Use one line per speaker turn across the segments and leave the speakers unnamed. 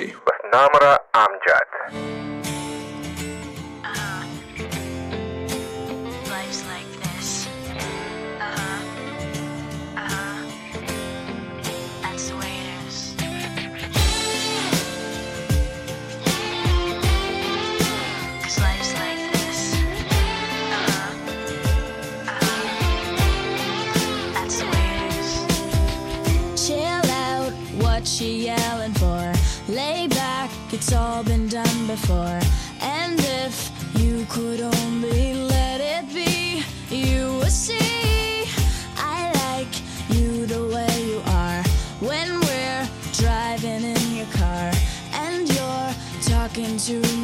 برنامه را امجد. before. And if you could only let it be, you would see. I like you the way you are when we're driving in your car and you're talking to me.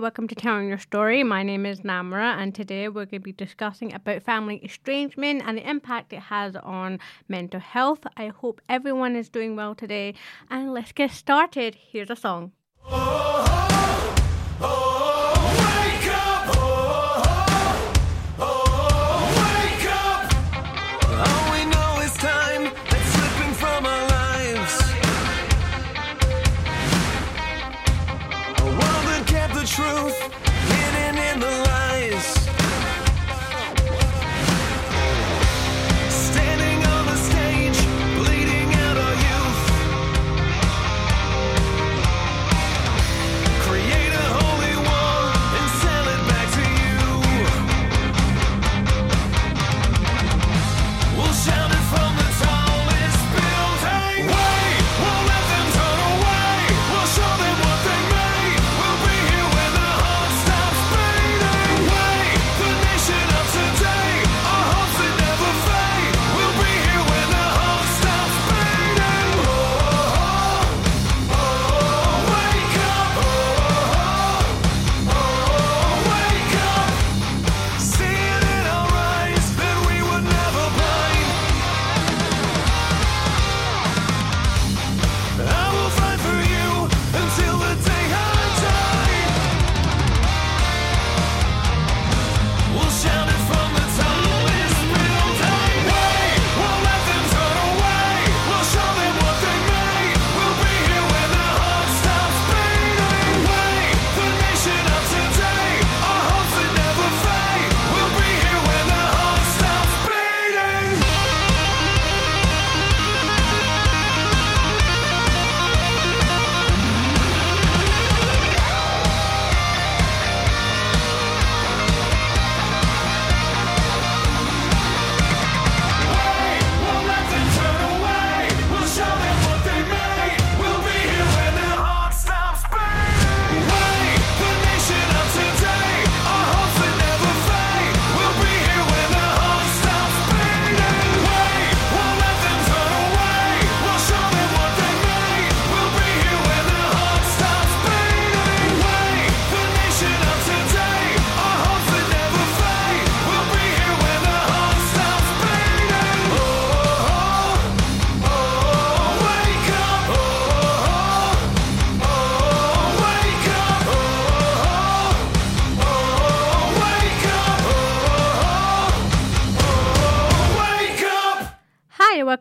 welcome to Telling Your Story. My name is Namra, and today we're going to be discussing about family estrangement and the impact it has on mental health. I hope everyone is doing well today, and let's get started. Here's a song.
Oh. Oh.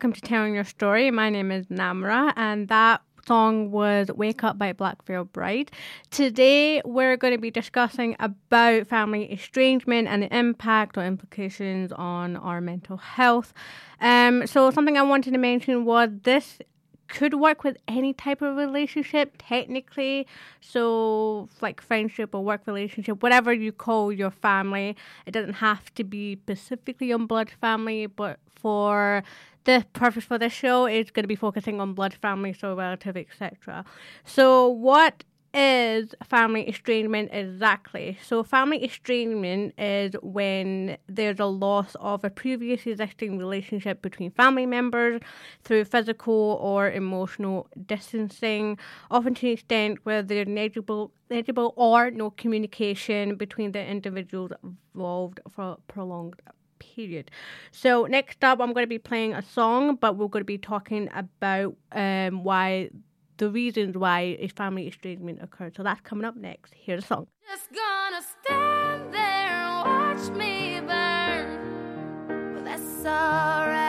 Welcome to Telling Your Story. My name is Namra, and that song was Wake Up by Black Veil Bride. Today, we're going to be discussing about family estrangement and the impact or implications on our mental health. Um, so, something I wanted to mention was this could work with any type of relationship technically so like friendship or work relationship whatever you call your family it doesn't have to be specifically on blood family but for the purpose for this show is going to be focusing on blood family so relative etc so what is family estrangement exactly? So, family estrangement is when there's a loss of a previous existing relationship between family members through physical or emotional distancing, often to the extent where there's negligible, negligible or no communication between the individuals involved for prolonged period. So next up, I'm going to be playing a song, but we're going to be talking about um, why the reasons why a family estrangement occurred. So that's coming up next. Here's the song.
Just gonna stand there and watch me burn. Well, that's alright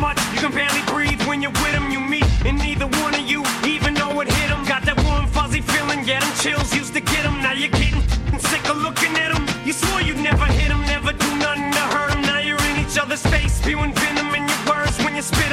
much you can barely breathe when you're with them? You meet, and neither one of you even know it hit them. Got that warm, fuzzy feeling, yeah, them chills used to get them. Now you're getting sick of looking at them. You swore you'd never hit them, never do nothing to hurt them. Now you're in each other's face, spewing venom in your words when you spit.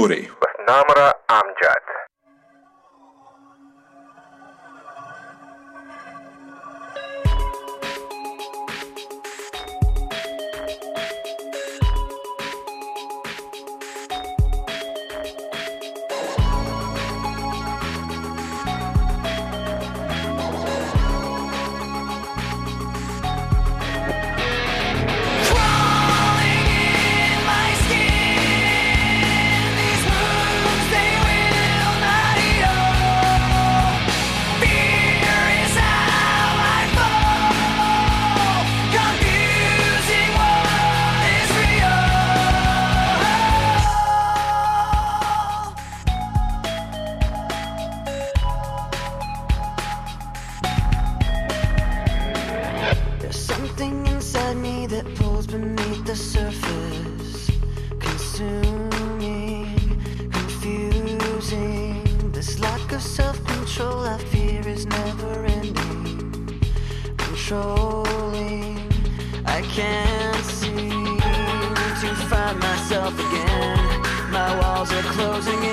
Story.
The surface, consuming, confusing. This lack of self control I fear is never ending, controlling. I can't seem to find myself again. My walls are closing in.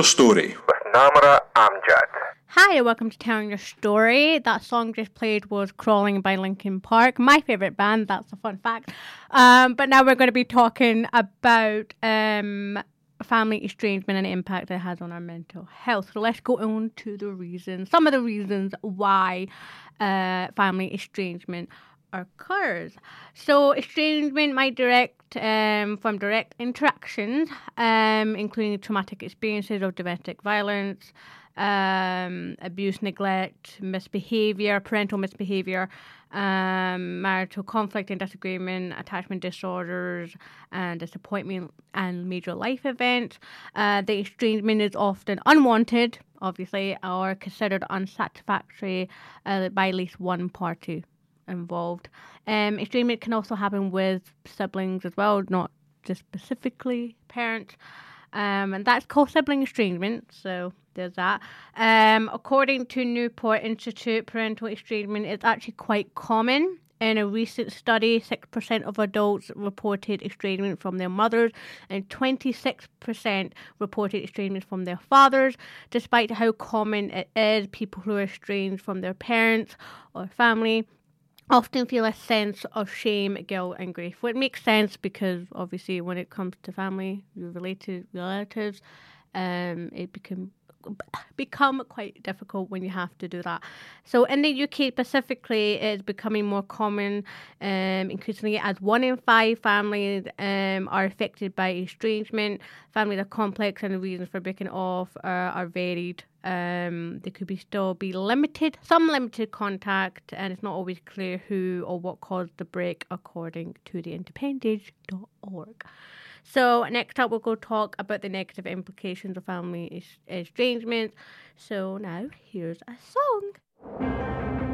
Your story.
with Namra Amjad.
Hi, and welcome to Telling Your Story. That song just played was Crawling by Linkin Park, my favourite band. That's a fun fact. Um, but now we're going to be talking about um, family estrangement and the impact it has on our mental health. So let's go on to the reasons, some of the reasons why uh, family estrangement occurs. So estrangement might direct um, from direct interactions, um, including traumatic experiences of domestic violence, um, abuse, neglect, misbehavior, parental misbehavior, um, marital conflict and disagreement, attachment disorders, and disappointment and major life events. Uh, the estrangement is often unwanted, obviously, or considered unsatisfactory uh, by at least one party involved. Um, estrangement can also happen with siblings as well, not just specifically parents. Um, and that's called sibling estrangement. So there's that. Um, according to Newport Institute, parental estrangement is actually quite common. In a recent study, 6% of adults reported estrangement from their mothers and 26% reported estrangement from their fathers. Despite how common it is, people who are estranged from their parents or family often feel a sense of shame, guilt, and grief. Which makes sense because obviously, when it comes to family, your related relatives,
um, it become become quite difficult when you have to do that. So in the UK specifically, it's becoming more common, um, increasingly as one in five families um, are affected by estrangement. Families are complex and the reasons for breaking off are, are varied. Um, there could be still be limited, some limited contact, and it's not always clear who or what caused the break, according to the independent.org. So next up, we'll go talk about the negative implications of family estrangement. So now here's a song.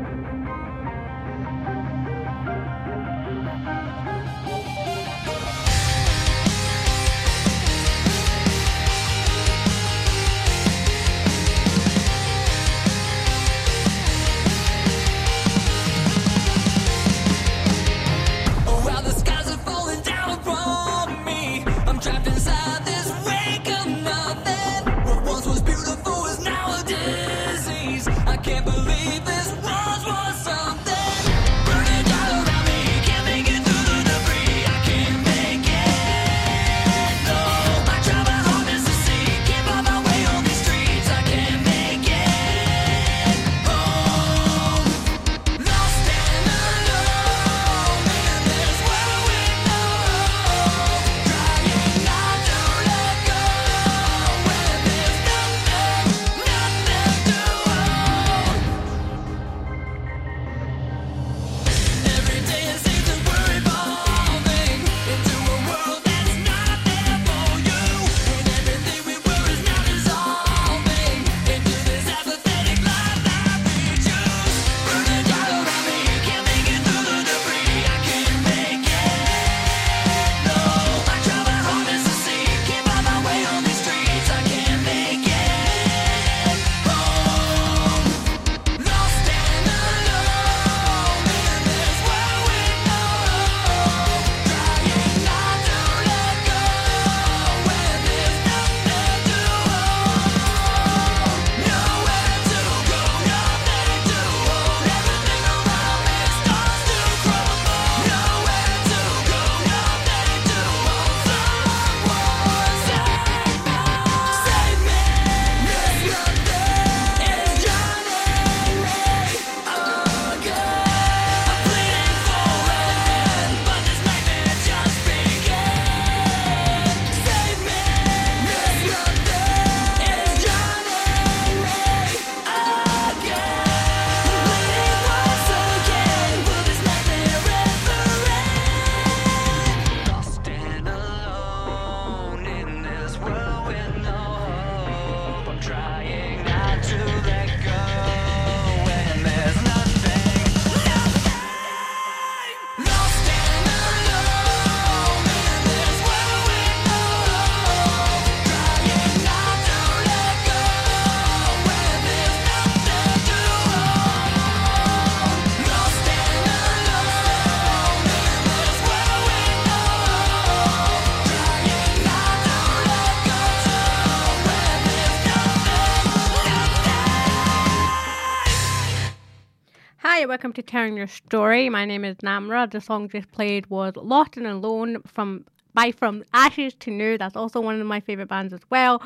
Welcome to Telling Your Story. My name is Namra. The song just played was Lost and Alone from by From Ashes to New. That's also one of my favorite bands as well.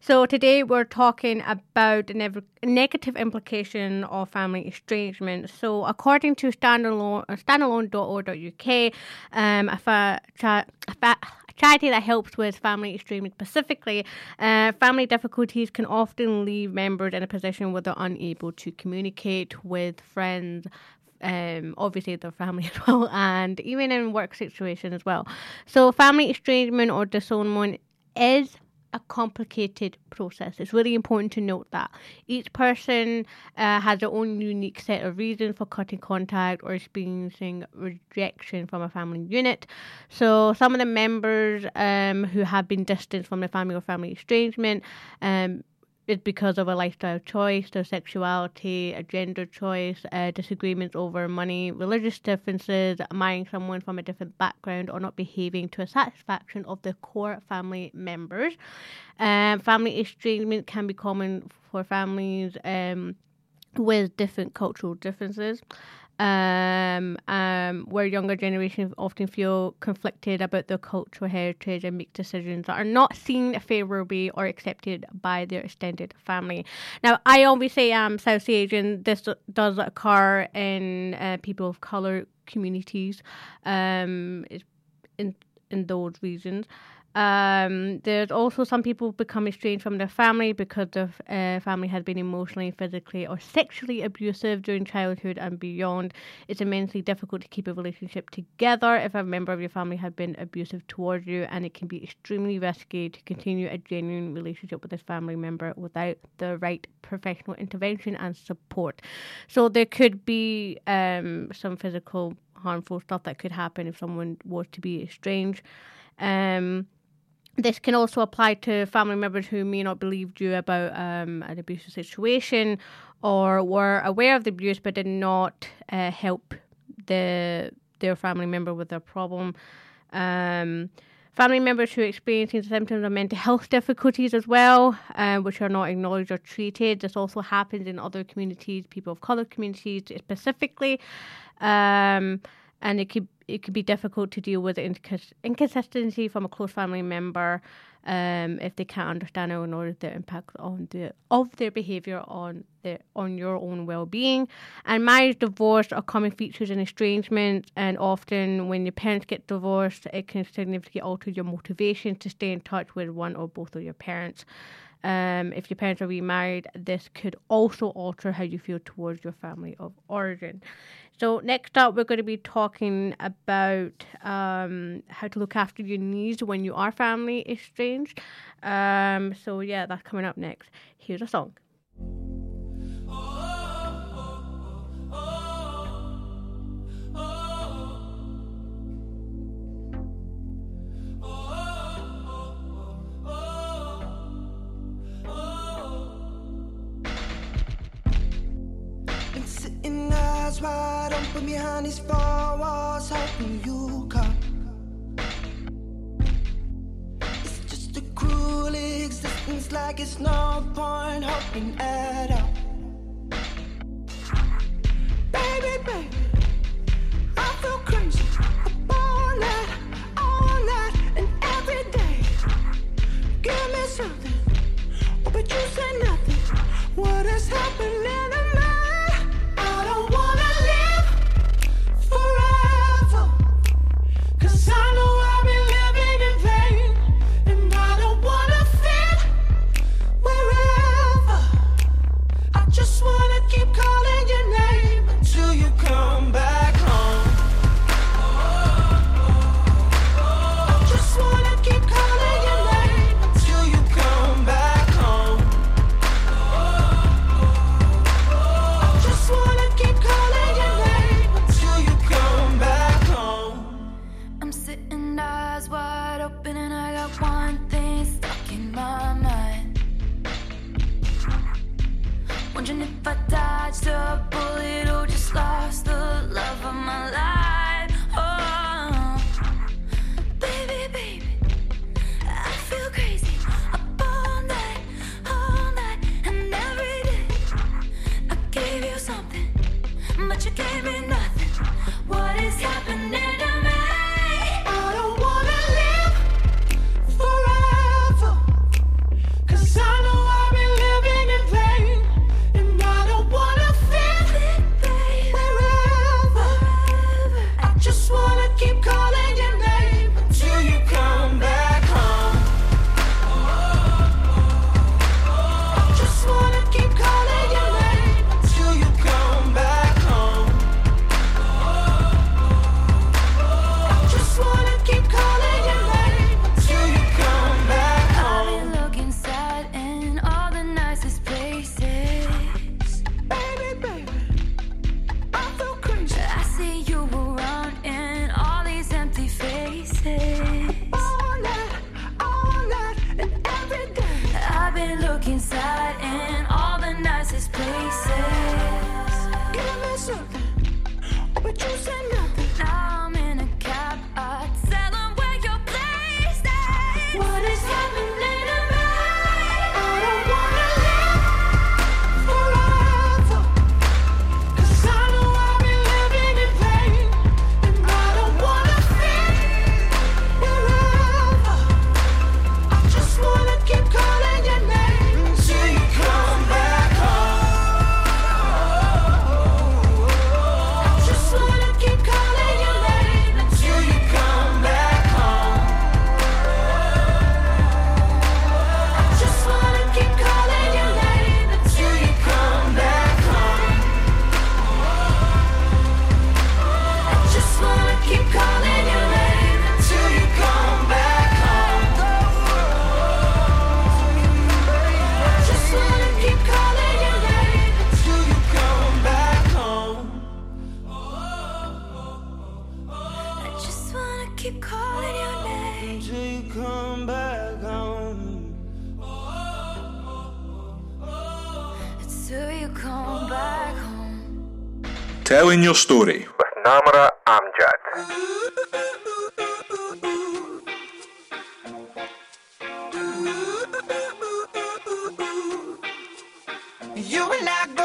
So today we're talking about the nev- negative implication of family estrangement. So according to standalone standalone.org.uk, um, a, fa- cha- a, fa- a charity that helps with family estrangement specifically, uh, family difficulties can often leave members in a position where they're unable to communicate with friends, um, obviously their family as well, and even in work situations as well. So family estrangement or disownment is a complicated process. It's really important to note that each person uh, has their own unique set of reasons for cutting contact or experiencing rejection from a family unit. So some of the members um, who have been distanced from their family or family estrangement um, is because of a lifestyle choice, their sexuality, a gender choice, uh, disagreements over money, religious differences, marrying someone from a different background, or not behaving to a satisfaction of the core family members. Um, family estrangement can be common for families um, with different cultural differences.
Um, um, where younger generations often feel conflicted about their cultural heritage and make decisions that are not seen favorably or accepted by their extended family. Now, I obviously am South Asian. This does occur in uh, people of color communities um, in in those regions. Um, there's also some people become estranged from their family because their uh, family has been emotionally, physically, or sexually abusive during childhood and beyond. It's immensely difficult to keep a relationship together if a member of your family has been abusive towards you, and it can be extremely risky to continue a genuine relationship with this family member without the right professional intervention and support. So there could be um, some physical harmful stuff that could happen if someone was to be estranged. Um, this can also apply to family members who may not believed you about um, an abusive situation or were aware of the abuse but did not uh, help the their family member with their problem. Um, family members who are experiencing symptoms of mental health difficulties as well, uh, which are not acknowledged or treated. This also happens in other communities, people of colour communities specifically. Um, and it could it could be difficult to deal with incons- inconsistency from a close family member um, if they can't understand or acknowledge the impact on the of their behaviour on the on your own well being. And marriage, divorce are common features in estrangement, and often when your parents get divorced, it can significantly alter your motivation to stay in touch with one or both of your parents. Um, if your parents are remarried, this could also alter how you feel towards your family of origin. So next up, we're going to be talking about um, how to look after your needs when you are family estranged. Um, so yeah, that's coming up next. Here's a song.
Eyes wide open behind these four walls, hoping you come. It's just a cruel existence, like it's no point hoping at all. in your
story.
With Namra Amjad.
You and I.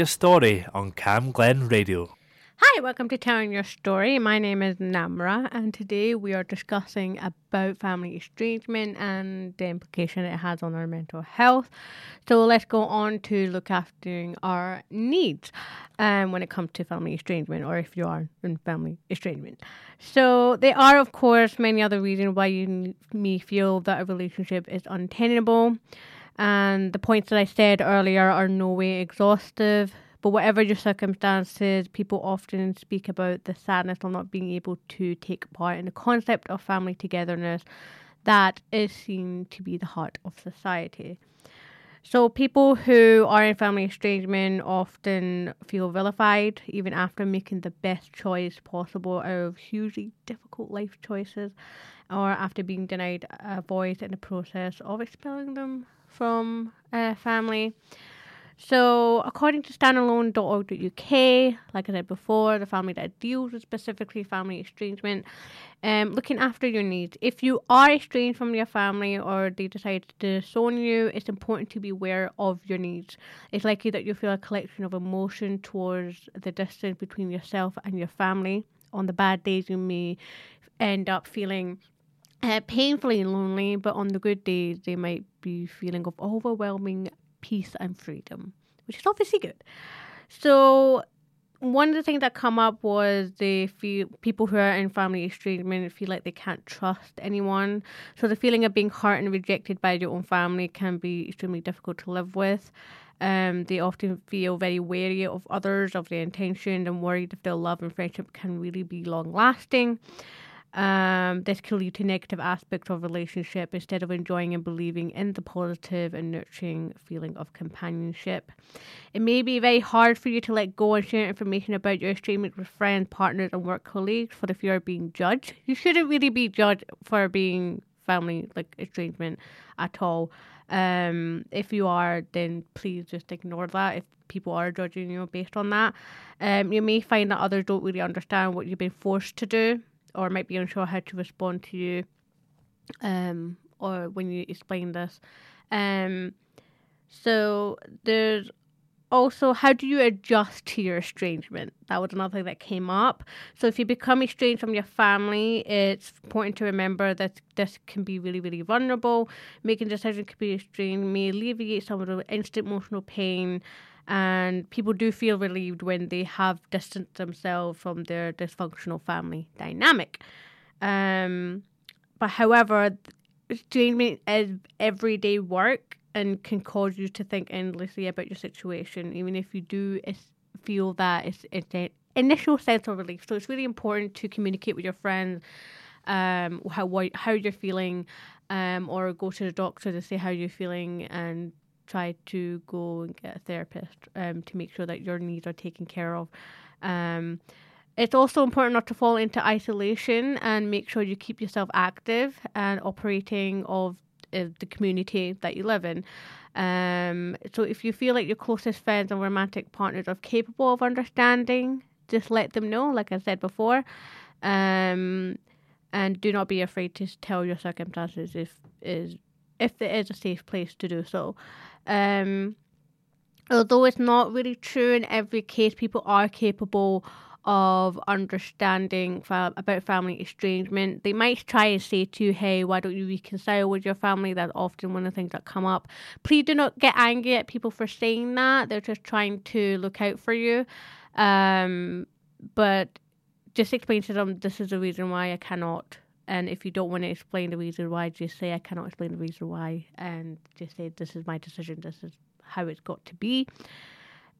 Your Story on Camglen Radio.
Hi, welcome to Telling Your Story. My name is Namra, and today we are discussing about family estrangement and the implication it has on our mental health. So let's go on to look after our needs um, when it comes to family estrangement, or if you are in family estrangement. So there are, of course, many other reasons why you may feel that a relationship is untenable. And the points that I said earlier are no way exhaustive, but whatever your circumstances, people often speak about the sadness of not being able to take part in the concept of family togetherness that is seen to be the heart of society. So, people who are in family estrangement often feel vilified, even after making the best choice possible out of hugely difficult life choices, or after being denied a voice in the process of expelling them from family. So, according to standalone.org.uk, like I said before, the family that deals with specifically family estrangement, um, looking after your needs. If you are estranged from your family or they decide to disown you, it's important to be aware of your needs. It's likely that you feel a collection of emotion towards the distance between yourself and your family. On the bad days, you may end up feeling uh, painfully lonely, but on the good days, they might be feeling of overwhelming peace and freedom, which is obviously good. So, one of the things that come up was they feel people who are in family estrangement feel like they can't trust anyone. So the feeling of being hurt and rejected by your own family can be extremely difficult to live with. Um, they often feel very wary of others, of their intention, and worried if their love and friendship can really be long lasting. Um, this can lead to negative aspects of relationship instead of enjoying and believing in the positive and nurturing feeling of companionship. It may be very hard for you to let go and share information about your estrangement with friends, partners, and work colleagues for the fear of being judged. You shouldn't really be judged for being family like estrangement at all. Um, if you are, then please just ignore that. If people are judging you based on that, um, you may find that others don't really understand what you've been forced to do or might be unsure how to respond to you um, or when you explain this. Um, so there's also how do you adjust to your estrangement? That was another thing that came up. So if you become estranged from your family, it's important to remember that this can be really, really vulnerable. Making decisions to be estranged may alleviate some of the instant emotional pain and people do feel relieved when they have distanced themselves from their dysfunctional family dynamic. Um, but however, is everyday work and can cause you to think endlessly about your situation, even if you do feel that it's, it's an initial sense of relief. So it's really important to communicate with your friends um, how how you're feeling, um, or go to the doctor to say how you're feeling and try to go and get a therapist um, to make sure that your needs are taken care of. Um, it's also important not to fall into isolation and make sure you keep yourself active and operating of uh, the community that you live in. Um, so if you feel like your closest friends and romantic partners are capable of understanding, just let them know, like I said before. Um, and do not be afraid to tell your circumstances if is if there is a safe place to do so. Um, although it's not really true in every case, people are capable of understanding fa- about family estrangement. They might try and say to you, "Hey, why don't you reconcile with your family?" That's often one of the things that come up. Please do not get angry at people for saying that. They're just trying to look out for you. Um, but just explain to them this is the reason why I cannot. And if you don't want to explain the reason why, just say I cannot explain the reason why, and just say this is my decision. This is how it's got to be.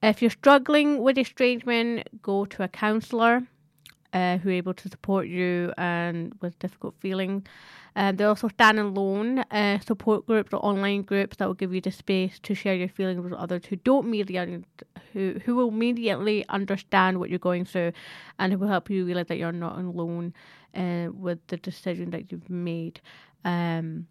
If you're struggling with estrangement, go to a counsellor uh, who are able to support you and with difficult feelings. Um, there are also stand alone uh, support groups or online groups that will give you the space to share your feelings with others who don't immediately who who will immediately understand what you're going through, and who will help you realize that you're not alone uh, with the decision that you've made. Um,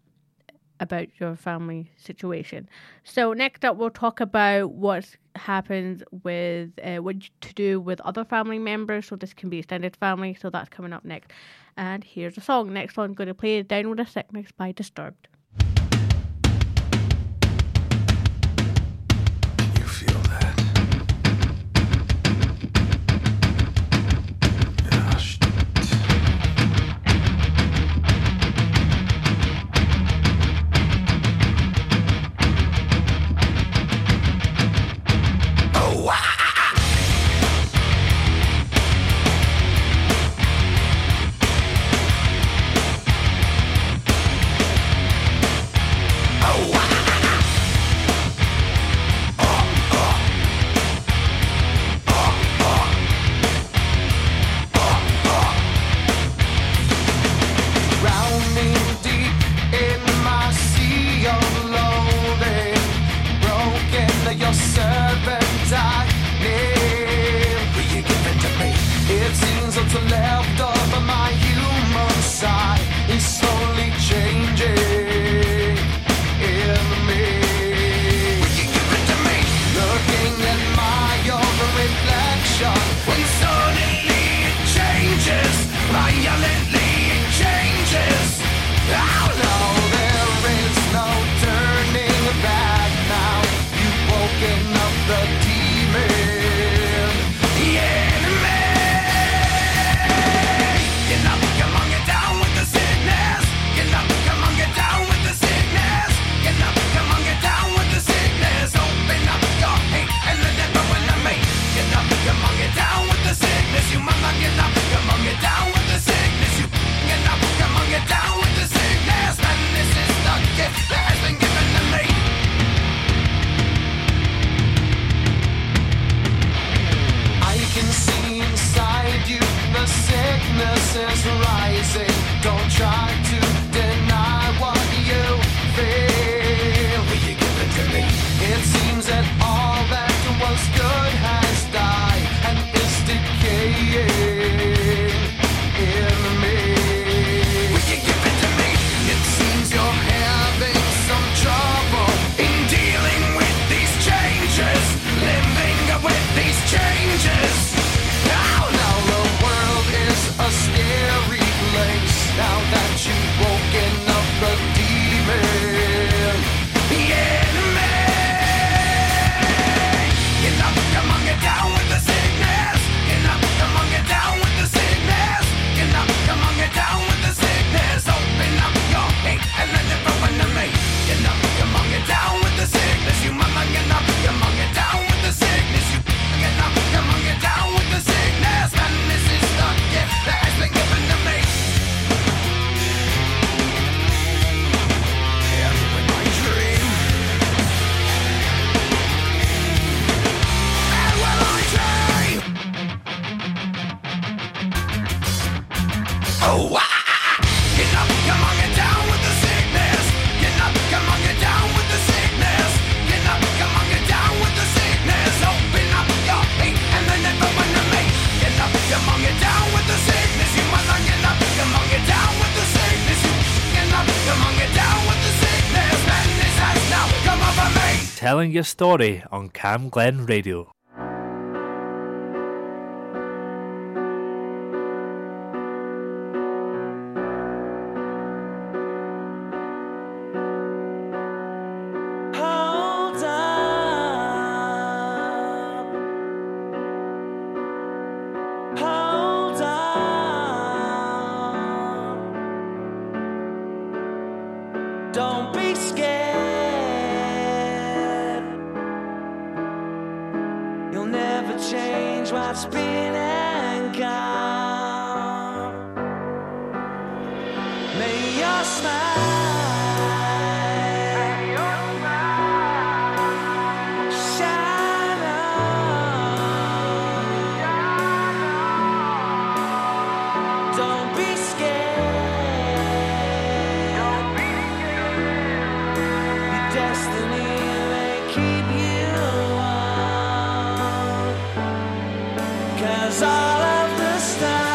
about your family situation. So next up, we'll talk about what happens with uh, what to do with other family members. So this can be extended family. So that's coming up next. And here's a song. Next one, I'm going to play is "Down with a Sickness" by Disturbed.
telling your story on Camglen Radio.
As all of the stars.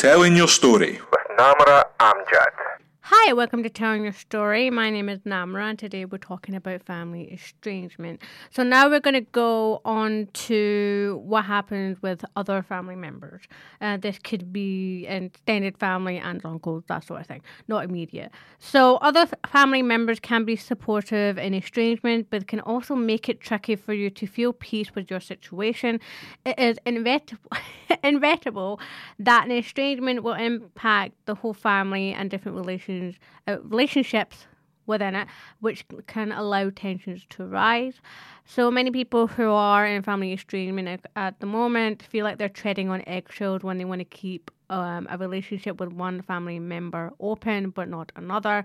Telling your story.
with Namra Amjad.
Hi, welcome to Telling Your Story. My name is Namra, and today we're talking about family estrangement. So now we're going to go on to what happens with other family members. Uh, this could be extended family, aunts, uncles, that sort of thing, not immediate. So other family members can be supportive in estrangement, but can also make it tricky for you to feel peace with your situation. It is inevitable, inevitable that an estrangement will impact the whole family and different relations, uh, relationships within it, which can allow tensions to rise. So many people who are in family estrangement at the moment feel like they're treading on eggshells when they want to keep um, a relationship with one family member open but not another.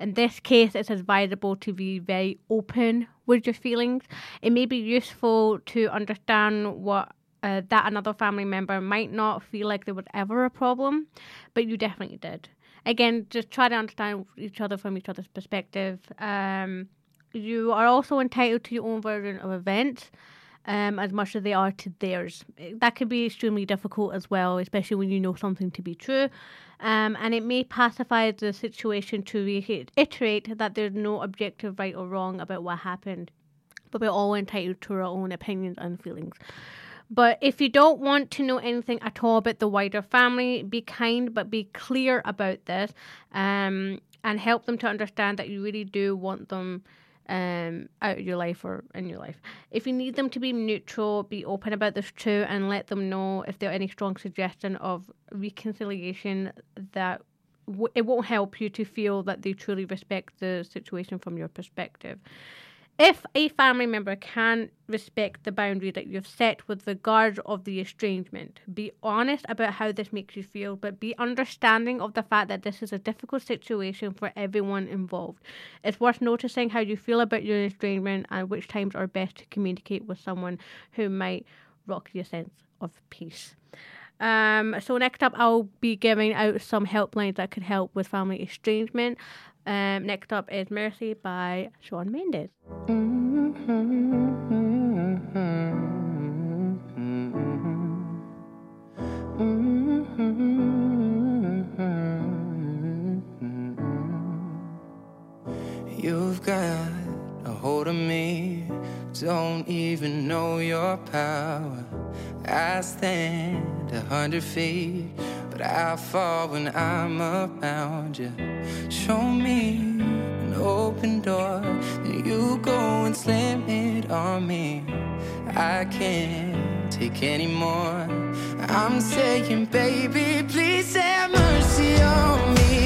In this case, it's advisable to be very open with your feelings. It may be useful to understand what uh, that another family member might not feel like there was ever a problem, but you definitely did. Again, just try to understand each other from each other's perspective. Um, you are also entitled to your own version of events. Um, as much as they are to theirs. That can be extremely difficult as well, especially when you know something to be true. Um, and it may pacify the situation to reiterate that there's no objective right or wrong about what happened, but we're all entitled to our own opinions and feelings. But if you don't want to know anything at all about the wider family, be kind but be clear about this um, and help them to understand that you really do want them um, out of your life or in your life. If you need them to be neutral, be open about this too and let them know if there are any strong suggestion of reconciliation that w- it won't help you to feel that they truly respect the situation from your perspective. If a family member can respect the boundary that you've set with regard of the estrangement, be honest about how this makes you feel, but be understanding of the fact that this is a difficult situation for everyone involved. It's worth noticing how you feel about your estrangement and which times are best to communicate with someone who might rock your sense of peace. Um, so next up, I'll be giving out some helplines that could help with family estrangement. Um, next up is Mercy by Shawn Mendes.
You've got a hold of me, don't even know your power. I stand a hundred feet, but I fall when I'm around you. Show me an open door, then you go and slam it on me. I can't take any more. I'm saying, baby, please have mercy on me.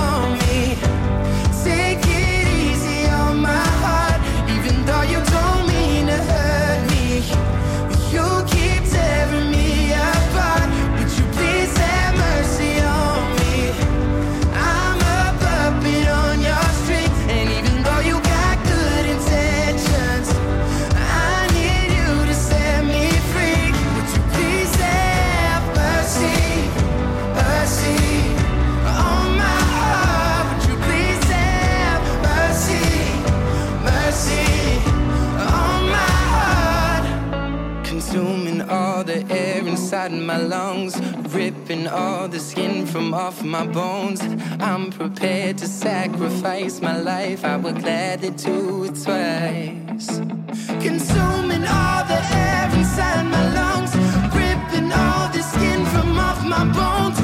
inside my lungs, ripping all the skin from off my bones. I'm prepared to sacrifice my life. I would gladly do it twice. Consuming all the air inside my lungs, ripping all the skin from off my bones.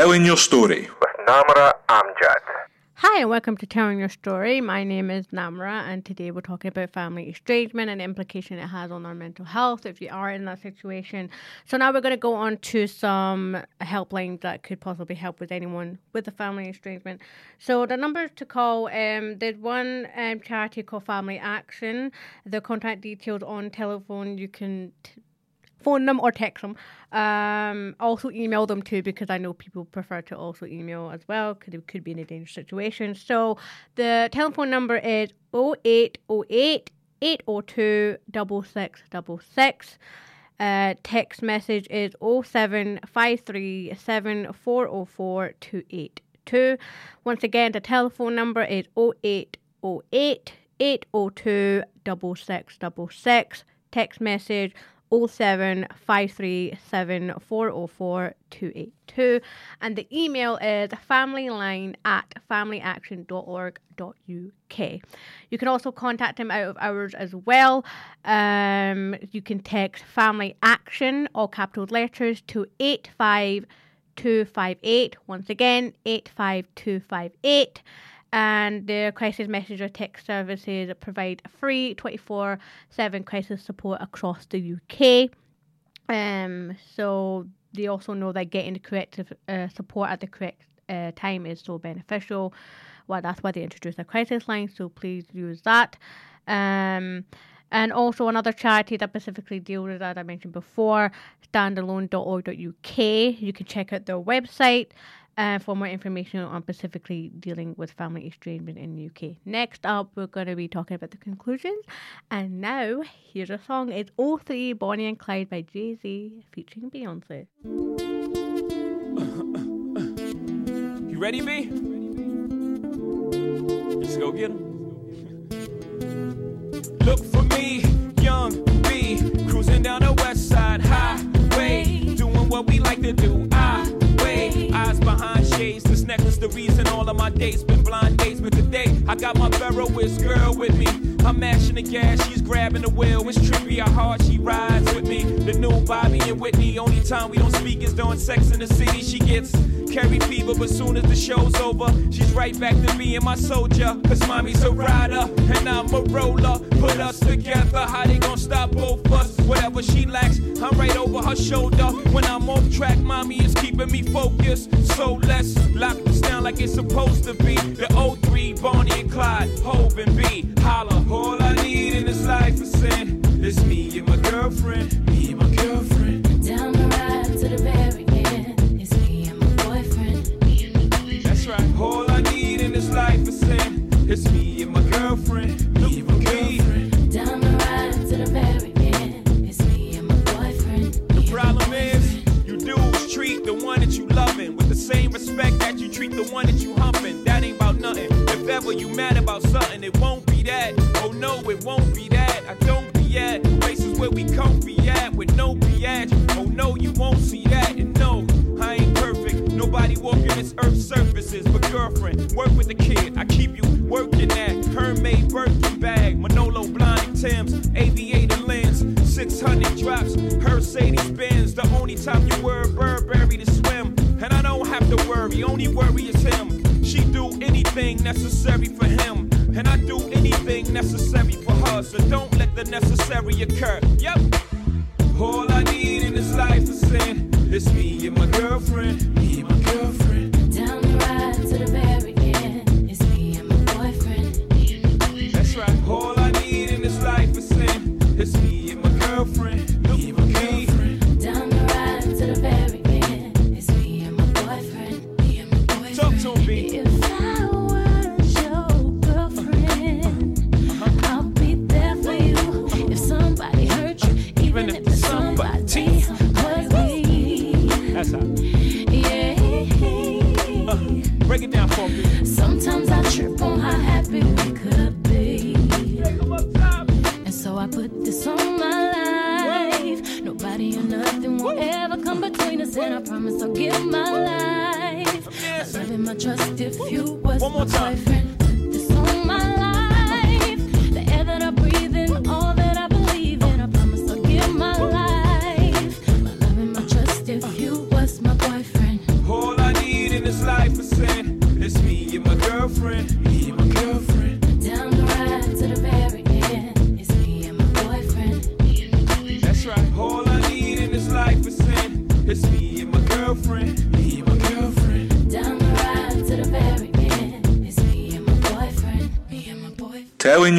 Telling your story.
with Namra Amjad.
Hi, and welcome to Telling Your Story. My name is Namra, and today we're talking about family estrangement and the implication it has on our mental health if you are in that situation. So, now we're going to go on to some helplines that could possibly help with anyone with a family estrangement. So, the numbers to call um, there's one um, charity called Family Action. The contact details on telephone, you can. T- phone them or text them. Um, also email them too because I know people prefer to also email as well because it could be in a dangerous situation. So the telephone number is 0808 802 6666. Uh, text message is 07537 404 282. Once again, the telephone number is 0808 802 6666. Text message 07537 404 282. And the email is familyline at familyaction.org.uk. You can also contact him out of hours as well. Um, you can text Family Action, all capital letters, to 85258. Once again, 85258 and the crisis message or text services provide free 24 7 crisis support across the UK. Um, so they also know that getting the correct uh, support at the correct uh, time is so beneficial. Well, that's why they introduced a crisis line, so please use that. Um, and also another charity that specifically deals with that I mentioned before, standalone.org.uk. You can check out their website uh, for more information on specifically dealing with family estrangement in the UK. Next up, we're going to be talking about the conclusions. And now, here's a song. It's O3 Bonnie and Clyde by Jay Z featuring Beyonce.
You ready, B? Let's go get him. Look for me, young B, cruising down the west side highway, doing what we like to do. I of my dates been blind dates. But today, I got my Ferroist girl with me. I'm mashing the gas, she's grabbing the wheel. It's trippy how hard she rides with me. The new Bobby and Whitney. Only time we don't speak is during sex in the city. She gets Carrie fever, but soon as the show's over, she's right back to me and my soldier. Cause mommy's a rider and I'm a roller. Put us together, how they gonna stop both us? Whatever she lacks, I'm right over her shoulder. When I'm off track, mommy is keeping me focused. So let's lock this down like it's supposed to be. The 03, Bonnie and Clyde, Hov and B. Holla, all I need in this life is sin. It's me and my girlfriend, me and my girlfriend.
Down the ride to the end. It's me and my boyfriend. Me and my boyfriend.
That's right. All I need in this life is sin. It's me and my girlfriend, me and my girlfriend.
Down the ride to the end. It's me and my boyfriend.
The problem is, you dudes treat the one that you loving with the same respect that you treat the one that you humping. Ever you mad about something, it won't be that. Oh no, it won't be that. I don't be at places where we comfy at with no biatch. Oh no, you won't see that. And no, I ain't perfect. Nobody walking this earth's surfaces. But girlfriend, work with the kid. I keep you working that Hermès Birkin bag, Manolo Blahnik Tim's, aviator lens, 600 occur.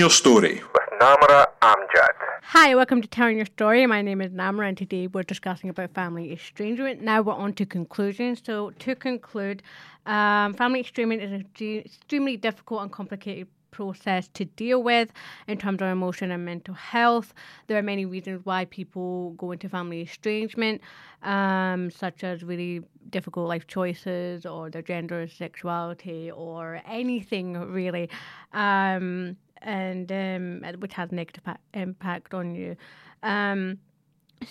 Your
Story.
with Namra Amjad.
Hi, welcome to Telling Your Story. My name is Namra, and today we're discussing about family estrangement. Now we're on to conclusions. So, to conclude, um, family estrangement is an extremely difficult and complicated process to deal with in terms of emotion and mental health. There are many reasons why people go into family estrangement, um, such as really difficult life choices or their gender, sexuality, or anything really. Um, and um, which has negative impact on you. Um,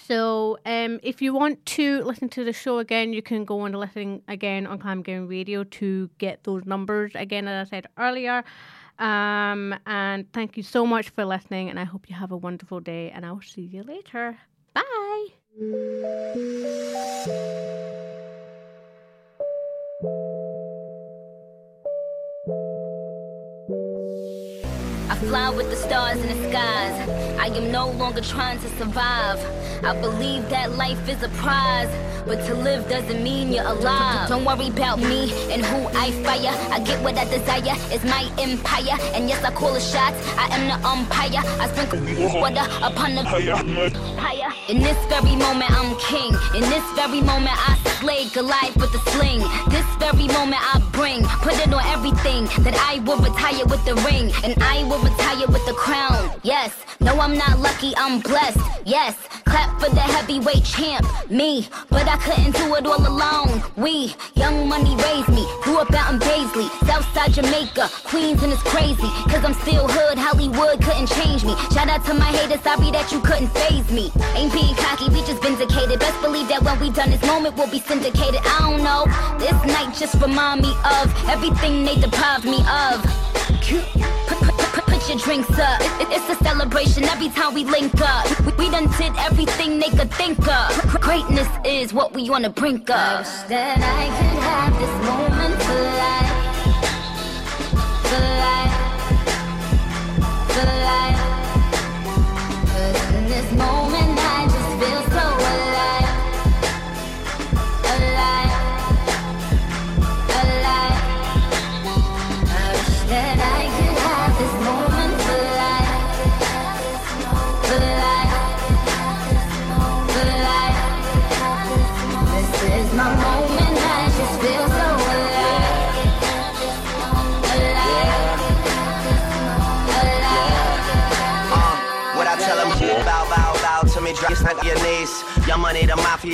so, um, if you want to listen to the show again, you can go on to listen again on Camglen Radio to get those numbers again, as I said earlier. Um, and thank you so much for listening, and I hope you have a wonderful day, and I'll see you later. Bye.
Fly with the stars in the skies. I am no longer trying to survive. I believe that life is a prize, but to live doesn't mean you're alive. Don't worry about me and who I fire. I get what I desire, it's my empire. And yes, I call the shots, I am the umpire. I sprinkle water upon the fire. In this very moment, I'm king. In this very moment, I slay Goliath with a sling. This very moment, I bring, put it on everything that I will retire with the ring, and I will retire with the crown. Yes, no, I'm not lucky, I'm blessed. Yes, clap for the heavyweight champ, me. But I couldn't do it all alone. We, young money raised me, grew up out in Baisley, Southside Jamaica, Queens, and it's crazy. Cause I'm still hood, Hollywood couldn't change me. Shout out to my haters, sorry that you couldn't phase me. Ain't being cocky, we just vindicated. Best believe that when we done this moment, we'll be syndicated. I don't know, this night just remind me of everything they deprived me of. Put, your drinks up. It- it- it's a celebration every time we link up. We, done did everything they could think of. Greatness is what we on the brink of. that I could have this moment for life.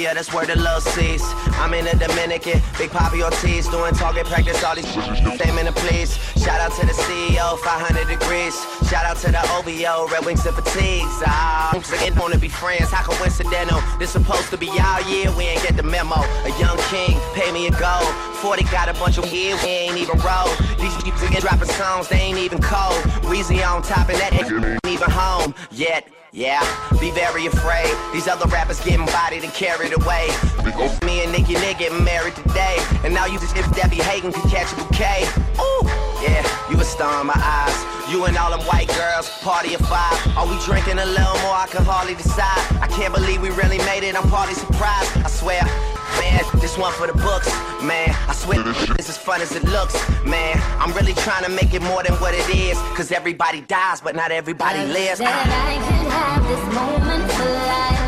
Mafia, that's where the love sees. I'm in the Dominican, Big Papi Ortiz, doing target practice, all these fame in the police. Shout out to the CEO, 500 degrees. Shout out to the OVO, Red Wings and Fatigues. Ah, ain't wanna be friends, how coincidental. This supposed to be our year, we ain't get the memo. A young king, pay me a gold. 40 got a bunch of year, we ain't even roll. These people dropping songs, they ain't even cold. Weezy on top, and that ain't even home yet. Yeah, be very afraid. These other rappers getting bodied and carried away. Me and Nicki Nick getting married today. And now you just if Debbie Hagen could catch a bouquet. Ooh, yeah, you a star in my eyes. You and all them white girls, party of five. Are we drinking a little more? I can hardly decide. I can't believe we really made it. I'm party surprised. I swear. Man, this one for the books, man. I swear this is fun as it looks, man. I'm really trying to make it more than what it is. Cause everybody dies, but not everybody lives.
That I could have this moment for life.